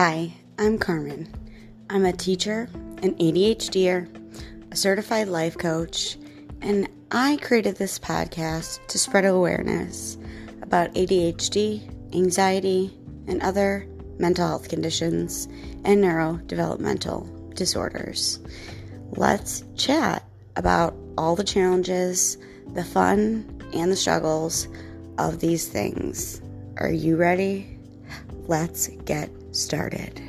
Hi, I'm Carmen. I'm a teacher, an ADHDer, a certified life coach, and I created this podcast to spread awareness about ADHD, anxiety, and other mental health conditions and neurodevelopmental disorders. Let's chat about all the challenges, the fun, and the struggles of these things. Are you ready? Let's get started.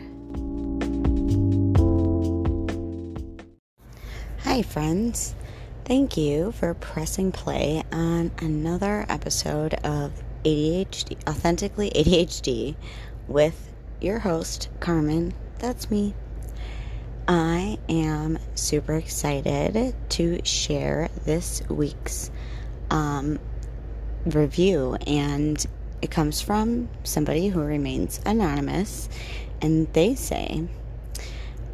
Hi, friends. Thank you for pressing play on another episode of ADHD, Authentically ADHD, with your host, Carmen. That's me. I am super excited to share this week's um, review, and it comes from somebody who remains anonymous, and they say,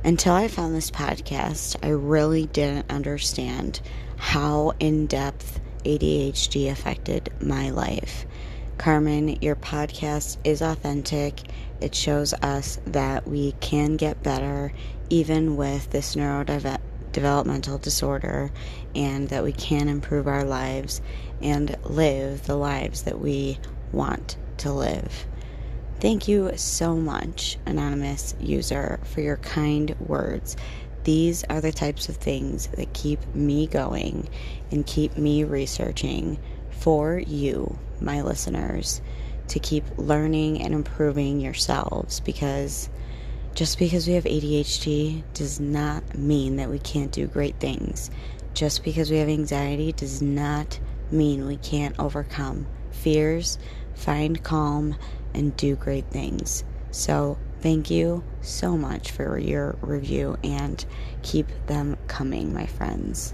until I found this podcast, I really didn't understand how in depth ADHD affected my life. Carmen, your podcast is authentic. It shows us that we can get better even with this neurodevelopmental disorder and that we can improve our lives and live the lives that we want to live. Thank you so much, anonymous user, for your kind words. These are the types of things that keep me going and keep me researching for you, my listeners, to keep learning and improving yourselves because just because we have ADHD does not mean that we can't do great things. Just because we have anxiety does not mean we can't overcome fears, find calm, and do great things. So, thank you so much for your review and keep them coming, my friends.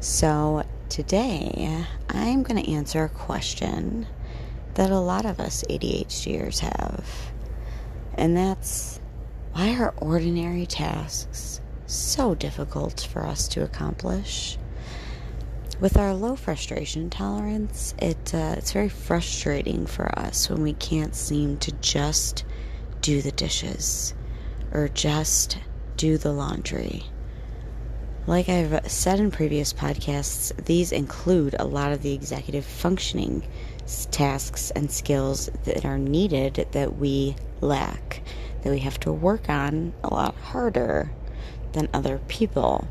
So, today I'm going to answer a question that a lot of us ADHDers have, and that's why are ordinary tasks so difficult for us to accomplish? With our low frustration tolerance, it uh, it's very frustrating for us when we can't seem to just do the dishes or just do the laundry. Like I've said in previous podcasts, these include a lot of the executive functioning tasks and skills that are needed that we lack, that we have to work on a lot harder than other people.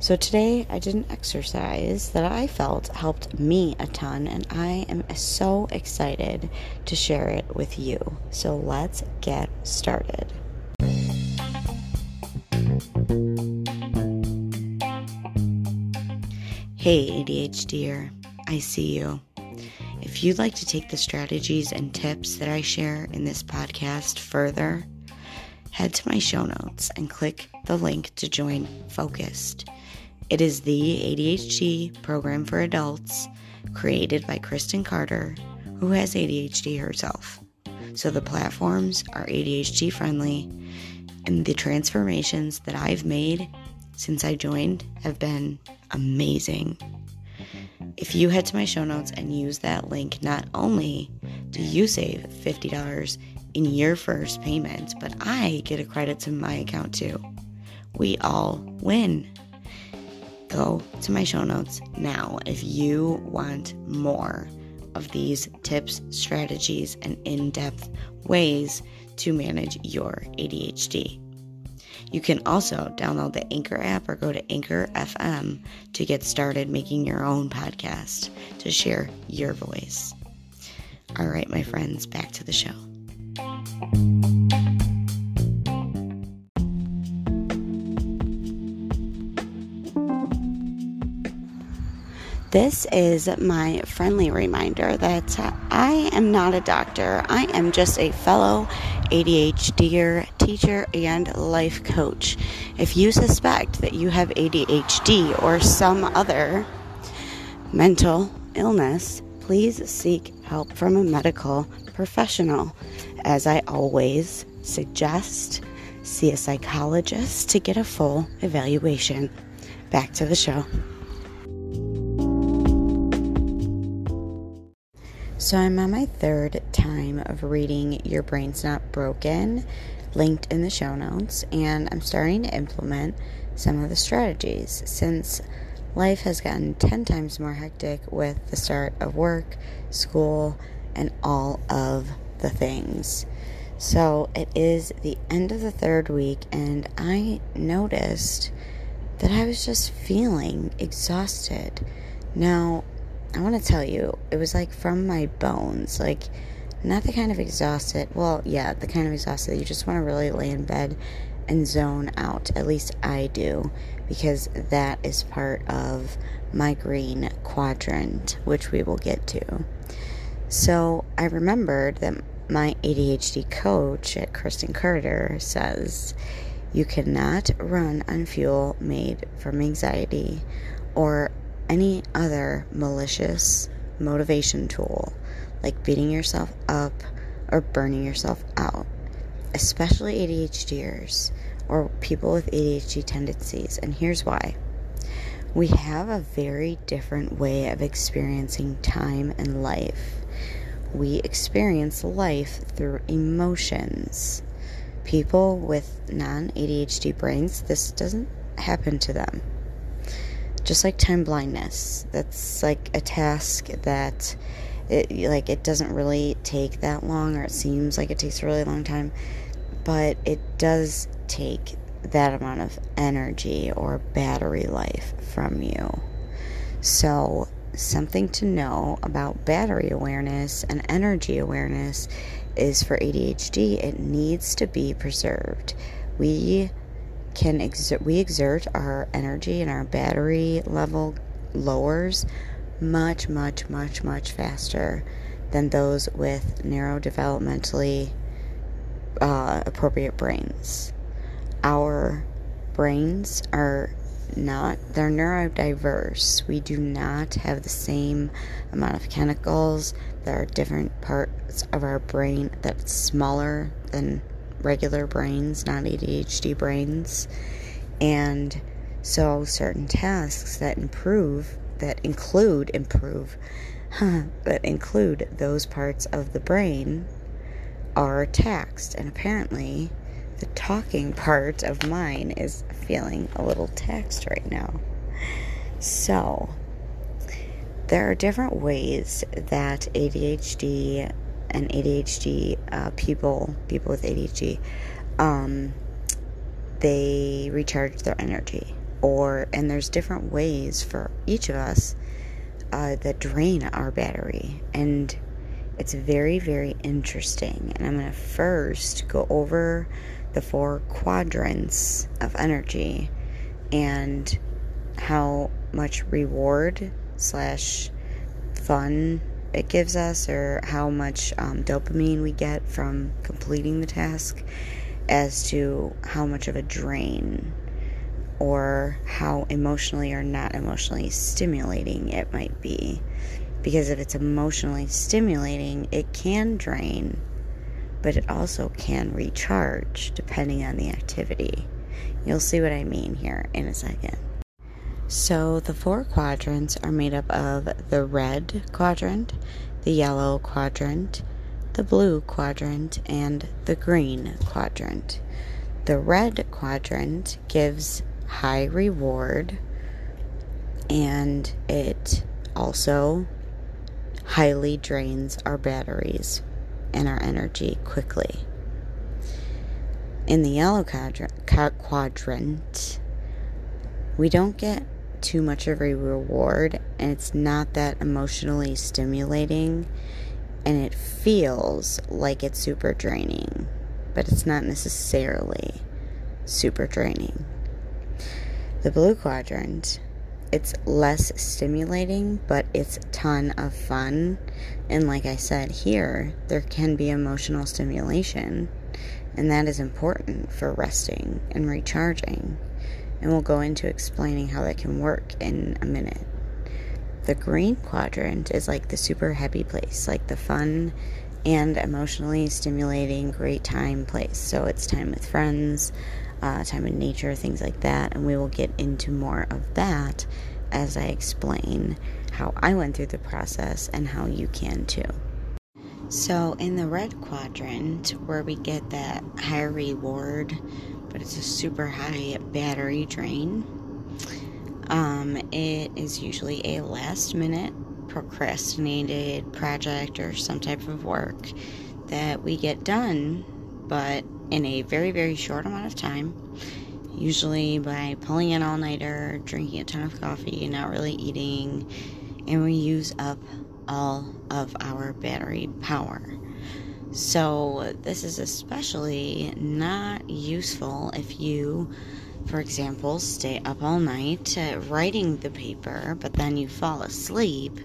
So today I did an exercise that I felt helped me a ton, and I am so excited to share it with you. So let's get started. Hey, ADHDer, I see you. If you'd like to take the strategies and tips that I share in this podcast further, head to my show notes and click the link to join Focused. It is the ADHD program for adults created by Kristen Carder, who has ADHD herself. So the platforms are ADHD friendly, and the transformations that I've made since I joined have been amazing. If you head to my show notes and use that link, not only do you save $50 in your first payment, but I get a credit to my account too. We all win go to my show notes now if you want more of these tips, strategies, and in depth ways to manage your ADHD. You can also download the Anchor app or go to Anchor FM to get started making your own podcast to share your voice. All right, my friends, back to the show. This is my friendly reminder that I am not a doctor. I am just a fellow ADHDer, teacher, and life coach. If you suspect that you have ADHD or some other mental illness, please seek help from a medical professional. As I always suggest, see a psychologist to get a full evaluation. Back to the show. So, I'm on my third time of reading Your Brain's Not Broken. linked in the show notes, and I'm starting to implement some of the strategies since life has gotten 10 times more hectic with the start of work, school, and all of the things. So it is the end of the third week, and I noticed that I was just feeling exhausted. Now, I want to tell you, it was like from my bones. Like, not the kind of exhausted, well, yeah, the kind of exhausted you just want to really lay in bed and zone out. At least I do, because that is part of my green quadrant, which we will get to. So I remembered that my ADHD coach at Kristen Carder says you cannot run on fuel made from anxiety or any other malicious motivation tool like beating yourself up or burning yourself out, especially ADHDers or people with ADHD tendencies. And here's why we have a very different way of experiencing time and life. We experience life through emotions. People with non ADHD brains, this doesn't happen to them. Just like time blindness, that's like a task that it like it doesn't really take that long or it seems like it takes a really long time but it does take that amount of energy or battery life from you. So something to know about battery awareness and energy awareness is for ADHD it needs to be preserved. We can exert we exert our energy and our battery level lowers much, much, much, much faster than those with neurodevelopmentally uh, appropriate brains. Our brains are not, they're neurodiverse. We do not have the same amount of chemicals. There are different parts of our brain that's smaller than regular brains, not ADHD brains. And so certain tasks that improve that include improve, that include those parts of the brain are taxed. And apparently, the talking part of mine is feeling a little taxed right now. So, there are different ways that ADHD and ADHD uh, people, people with ADHD, um, they recharge their energy. Or and there's different ways for each of us uh, that drain our battery. And it's very very interesting. And i'm to first go over the four quadrants of energy and how much reward slash fun it gives us or how much um, dopamine we get from completing the task as to how much of a drain or how emotionally or not emotionally stimulating it might be. Because if it's emotionally stimulating, it can drain, but it also can recharge depending on the activity. You'll see what I mean here in a second. So, the four quadrants are made up of the red quadrant, the yellow quadrant, the blue quadrant, and the green quadrant. The red quadrant gives high reward and it also highly drains our batteries and our energy quickly. In the yellow quadrant, we don't get too much of a reward, and it's not that emotionally stimulating, and it feels like it's super draining, but it's not necessarily super draining. The blue quadrant, it's less stimulating, but it's a ton of fun. And like I said here, there can be emotional stimulation, and that is important for resting and recharging. And we'll go into explaining how that can work in a minute. The green quadrant is like the super happy place, like the fun and emotionally stimulating, great time place. So it's time with friends, uh, time in nature, things like that. And we will get into more of that as I explain how I went through the process and how you can too. So, in the red quadrant, where we get that higher reward, but it's a super high battery drain, um, it is usually a last minute procrastinated project or some type of work that we get done, but in a very, very short amount of time. Usually by pulling an all nighter, drinking a ton of coffee, not really eating, and we use up all of our battery power. So, this is especially not useful if you, for example, stay up all night uh, writing the paper, but then you fall asleep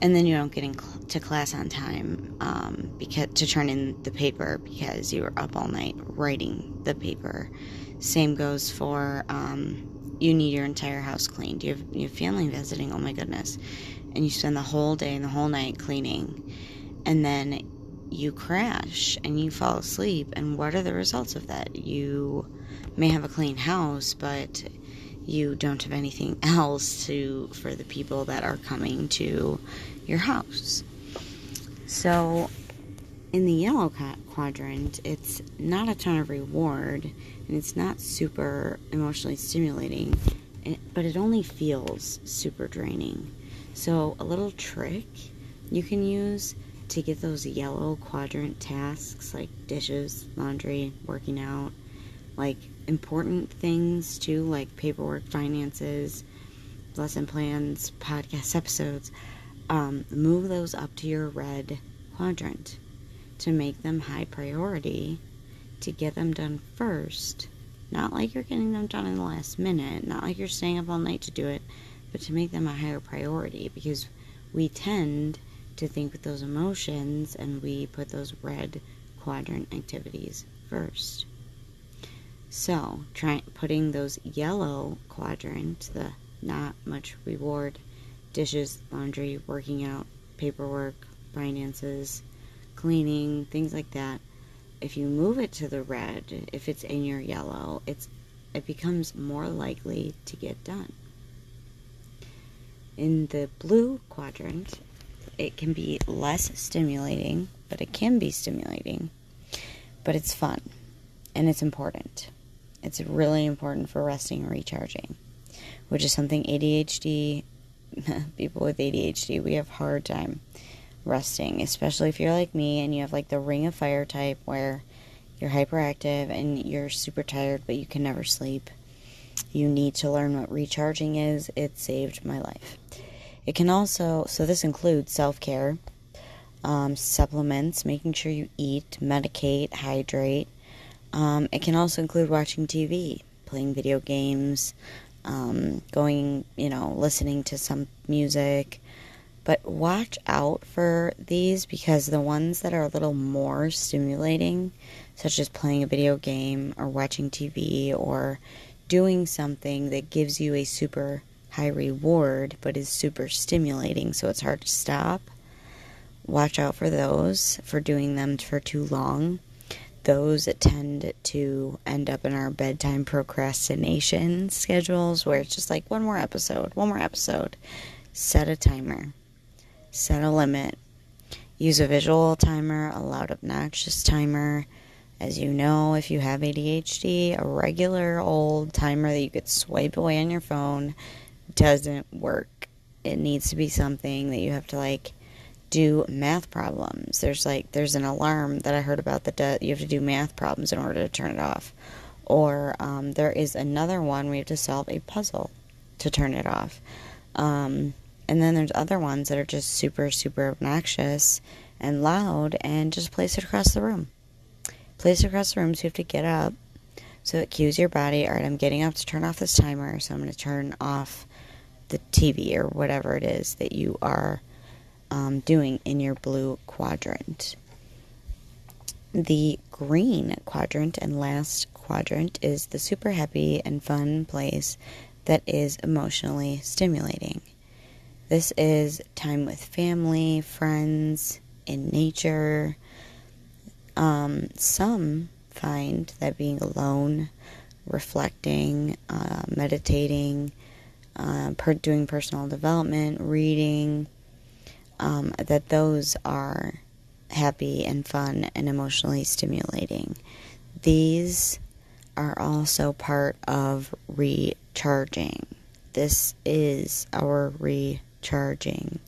and then you don't get into class on time um, because to turn in the paper because you were up all night writing the paper. Same goes for um, you need your entire house cleaned. You have, you have family visiting. Oh my goodness, and you spend the whole day and the whole night cleaning, and then you crash and you fall asleep. And what are the results of that? You may have a clean house, but you don't have anything else to for the people that are coming to your house. So, in the yellow quadrant, it's not a ton of reward and it's not super emotionally stimulating, eh, but it only feels super draining. So, a little trick you can use to get those yellow quadrant tasks like dishes, laundry, working out, like important things too, like paperwork, finances, lesson plans, podcast episodes, um, move those up to your red quadrant to make them high priority, to get them done first. Not like you're getting them done in the last minute, not like you're staying up all night to do it, but to make them a higher priority because we tend to think with those emotions and we put those red quadrant activities first. So, try putting those yellow quadrant, the not much reward, dishes, laundry, working out, paperwork, finances, cleaning, things like that. If you move it to the red, if it's in your yellow, it's it becomes more likely to get done. In the blue quadrant, it can be less stimulating, but it can be stimulating. But it's fun and it's important. It's really important for resting and recharging, which is something ADHD people with ADHD we have hard time resting, especially if you're like me and you have like the ring of fire type where you're hyperactive and you're super tired but you can never sleep. You need to learn what recharging is. It saved my life. It can also, so this includes self care, um, supplements, making sure you eat, medicate, hydrate, um, it can also include watching TV, playing video games, um, going, you know, listening to some music. But watch out for these because the ones that are a little more stimulating, such as playing a video game or watching TV or doing something that gives you a super high reward but is super stimulating, so it's hard to stop. Watch out for those, for doing them for too long those tend to end up in our bedtime procrastination schedules where it's just like one more episode, one more episode. Set a timer, set a limit. Use a visual timer, a loud, obnoxious timer. As you know, if you have ADHD, a regular old timer that you could swipe away on your phone doesn't work. It needs to be something that you have to like do math problems. There's like there's an alarm that I heard about that you have to do math problems in order to turn it off. Or um, there is another one where you have to solve a puzzle to turn it off. Um, and then there's other ones that are just super super obnoxious and loud and just place it across the room. Place it across the room so you have to get up. So it cues your body, all right, I'm getting up to turn off this timer, so I'm going to turn off the TV or whatever it is that you are um, doing in your blue quadrant. The green quadrant and last quadrant is the super happy and fun place that is emotionally stimulating. This is time with family, friends, in nature. Um, some find that being alone, reflecting, uh, meditating, uh, per- doing personal development, reading, um, that those are happy and fun and emotionally stimulating. These are also part of recharging. This is our recharging.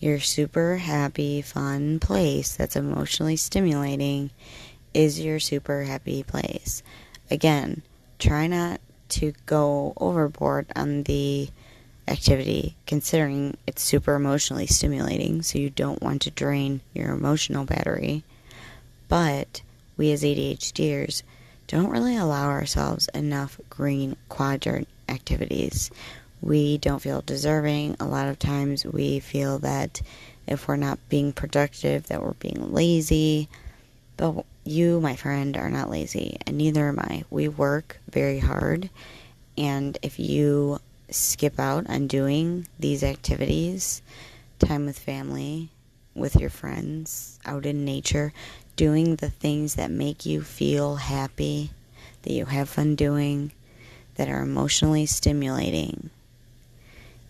Your super happy, fun place that's emotionally stimulating is your super happy place. Again, try not to go overboard on the activity, considering it's super emotionally stimulating, so you don't want to drain your emotional battery. But we as ADHDers don't really allow ourselves enough green quadrant activities. We don't feel deserving. A lot of times we feel that if we're not being productive, that we're being lazy. But you, my friend, are not lazy, and neither am I. We work very hard, and if you skip out on doing these activities, time with family, with your friends, out in nature, doing the things that make you feel happy, that you have fun doing, that are emotionally stimulating.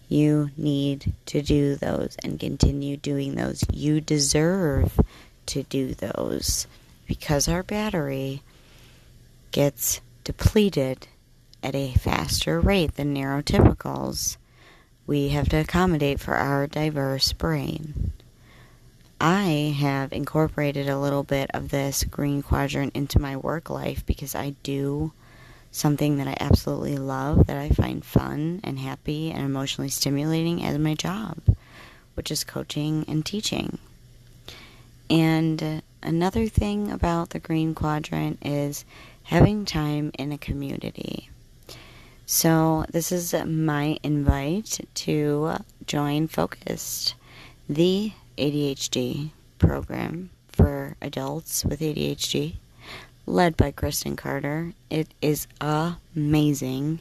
You need to do those and continue doing those. You deserve to do those because our battery gets depleted at a faster rate than neurotypicals. We have to accommodate for our diverse brain. I have incorporated a little bit of this green quadrant into my work life because I do something that I absolutely love, that I find fun and happy and emotionally stimulating as my job, which is coaching and teaching. And another thing about the green quadrant is having time in a community. So, this is my invite to join Focused, the ADHD program for adults with ADHD, led by Kristen Carder. It is amazing.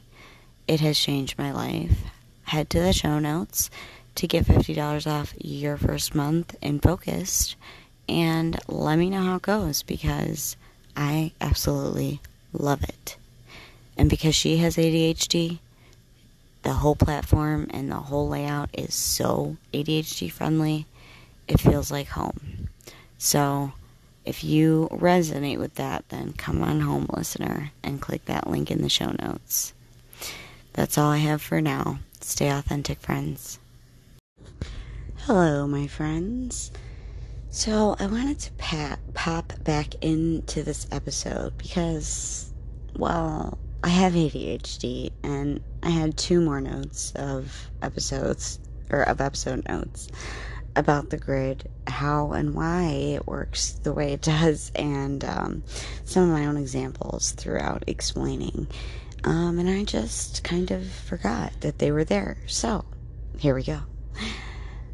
It has changed my life. Head to the show notes to get $50 off your first month in Focused and let me know how it goes because I absolutely love it. And because she has ADHD, the whole platform and the whole layout is so ADHD friendly, it feels like home. So, if you resonate with that, then come on home, listener, and click that link in the show notes. That's all I have for now. Stay authentic, friends. Hello, my friends. So, I wanted to pat, pop back into this episode because, well, I have ADHD, and I had two more notes of episodes or of episode notes about the grid, how and why it works the way it does, and um, some of my own examples throughout explaining. Um, and I just kind of forgot that they were there. So here we go.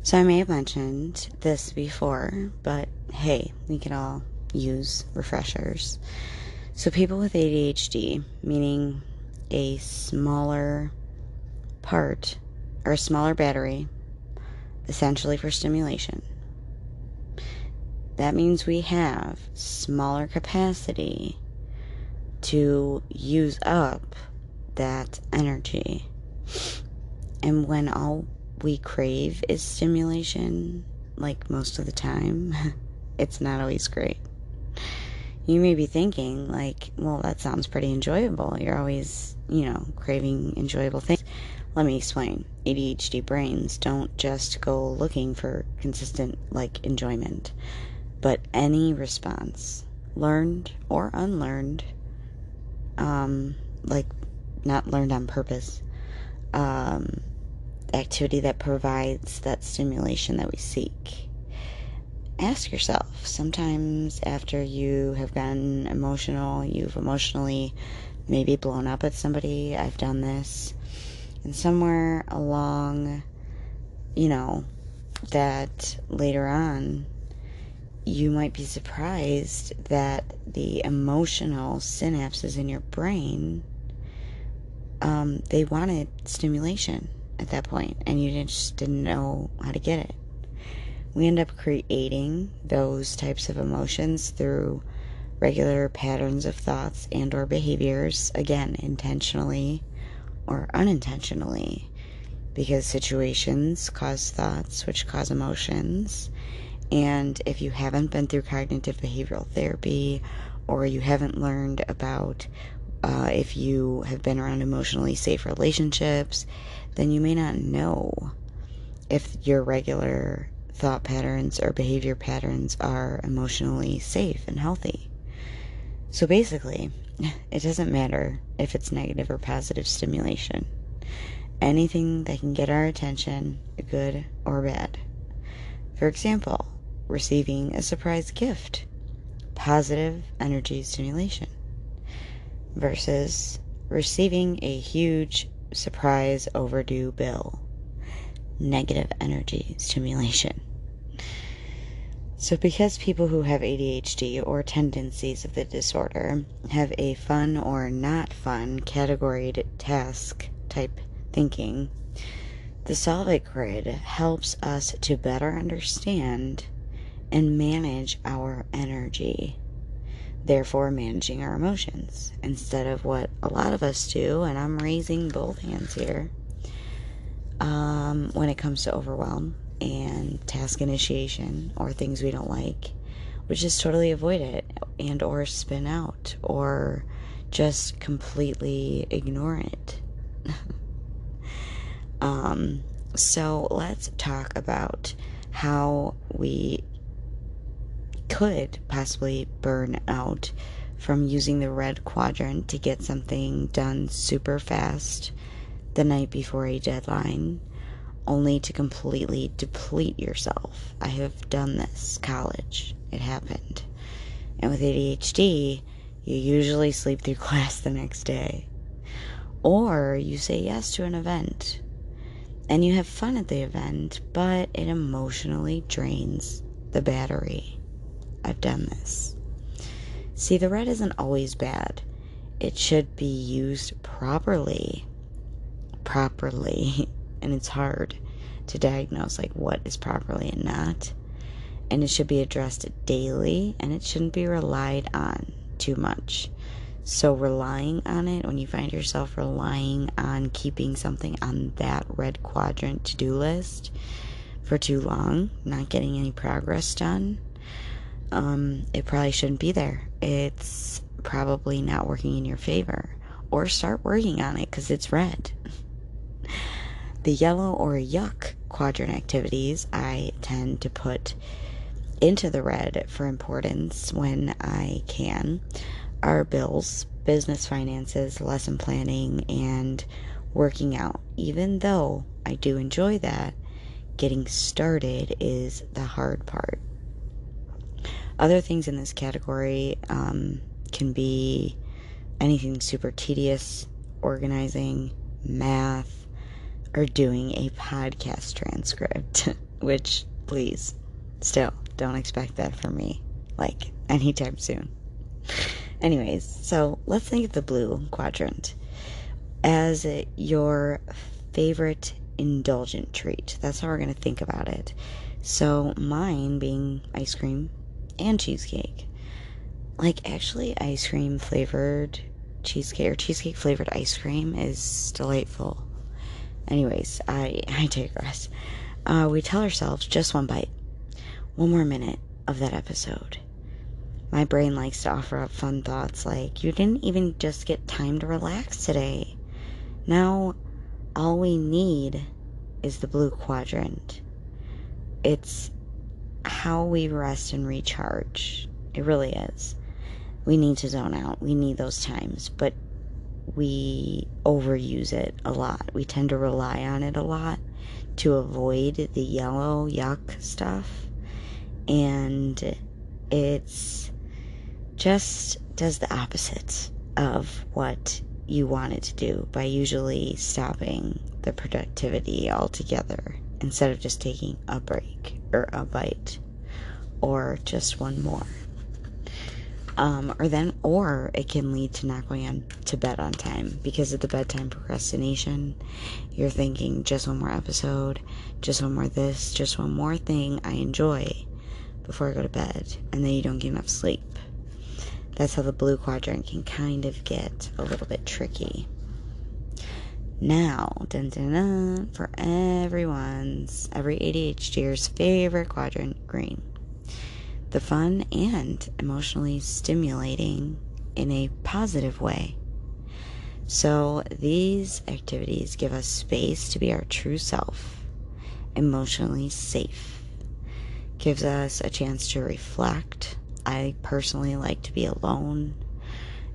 So I may have mentioned this before, but hey, we can all use refreshers. So, people with ADHD, meaning a smaller part or a smaller battery, essentially for stimulation, that means we have smaller capacity to use up that energy. And when all we crave is stimulation, like most of the time, it's not always great you may be thinking, like, well, that sounds pretty enjoyable. You're always, you know, craving enjoyable things. Let me explain. ADHD brains don't just go looking for consistent, like, enjoyment, but any response, learned or unlearned, um, like, not learned on purpose, um, activity that provides that stimulation that we seek ask yourself sometimes after you have gotten emotional, you've emotionally maybe blown up at somebody. I've done this. And somewhere along, you know, that later on, you might be surprised that the emotional synapses in your brain, um, they wanted stimulation at that point, and you just didn't know how to get it. We end up creating those types of emotions through regular patterns of thoughts and or behaviors again intentionally or unintentionally because situations cause thoughts which cause emotions. And if you haven't been through cognitive behavioral therapy or you haven't learned about uh, if you have been around emotionally safe relationships, then you may not know if your regular thought patterns or behavior patterns are emotionally safe and healthy. So basically, it doesn't matter if it's negative or positive stimulation. Anything that can get our attention, good or bad. For example, receiving a surprise gift, positive energy stimulation, versus receiving a huge surprise overdue bill, negative energy stimulation. So, because people who have ADHD or tendencies of the disorder have a fun or not fun categoried task type thinking, the Solve It Grid helps us to better understand and manage our energy, therefore, managing our emotions instead of what a lot of us do, and I'm raising both hands here um, when it comes to overwhelm and task initiation or things we don't like, which is totally avoid it and or spin out or just completely ignore it. um, so let's talk about how we could possibly burn out from using the red quadrant to get something done super fast the night before a deadline only to completely deplete yourself. I have done this, college. It happened. And with ADHD, you usually sleep through class the next day. Or you say yes to an event and you have fun at the event, but it emotionally drains the battery. I've done this. See, the red isn't always bad. It should be used properly. Properly. and it's hard to diagnose like what is properly and not. And it should be addressed daily and it shouldn't be relied on too much. So, relying on it, when you find yourself relying on keeping something on that red quadrant to do list for too long, not getting any progress done, um, it probably shouldn't be there. It's probably not working in your favor. Or start working on it because it's red. The yellow or yuck quadrant activities I tend to put into the red for importance when I can are bills, business finances, lesson planning, and working out. Even though I do enjoy that, getting started is the hard part. Other things in this category um, can be anything super tedious, organizing, math, or doing a podcast transcript, which, please, still, don't expect that from me, like, anytime soon. Anyways, so let's think of the blue quadrant as your favorite indulgent treat. That's how we're going to think about it. So, mine being ice cream and cheesecake. Like, actually, ice cream flavored cheesecake or cheesecake flavored ice cream is delightful. Anyways, I, I digress. Uh, we tell ourselves just one bite, one more minute of that episode. My brain likes to offer up fun thoughts like, you didn't even just get time to relax today. Now, all we need is the blue quadrant. It's how we rest and recharge. It really is. We need to zone out. We need those times. But we overuse it a lot. We tend to rely on it a lot to avoid the yellow yuck stuff. And it's just does the opposite of what you want it to do by usually stopping the productivity altogether instead of just taking a break or a bite or just one more. Um, or then or it can lead to not going on to bed on time. Because of the bedtime procrastination you're thinking just one more episode just one more this just one more thing i enjoy before i go to bed. And then you don't get enough sleep. That's how the blue quadrant can kind of get a little bit tricky now dun, dun, dun, for everyone's every adhder's favorite quadrant green the fun and emotionally stimulating in a positive way. So, these activities give us space to be our true self, emotionally safe, gives us a chance to reflect. I personally like to be alone.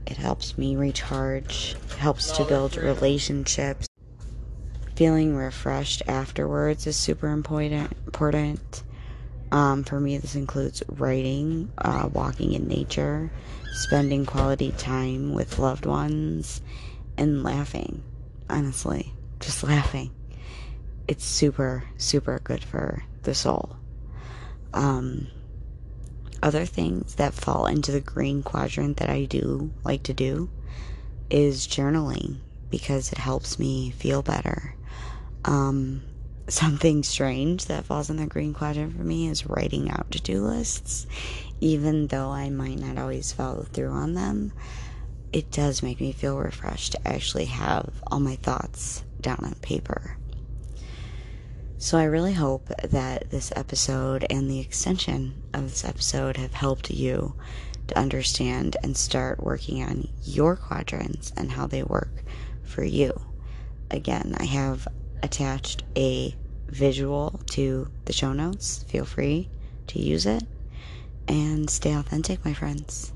It helps me recharge, helps to build relationships. Feeling refreshed afterwards is super important. important. Um, for me, this includes writing, uh, walking in nature, spending quality time with loved ones, and laughing. Honestly, just laughing. It's super, super good for the soul. Um, other things that fall into the green quadrant that I do like to do is journaling because it helps me feel better. Um, something strange that falls in the green quadrant for me is writing out to do lists. Even though I might not always follow through on them, it does make me feel refreshed to actually have all my thoughts down on paper. So I really hope that this episode and the extension of this episode have helped you to understand and start working on your quadrants and how they work for you. Again, I have attached a visual to the show notes. Feel free to use it and stay authentic, my friends.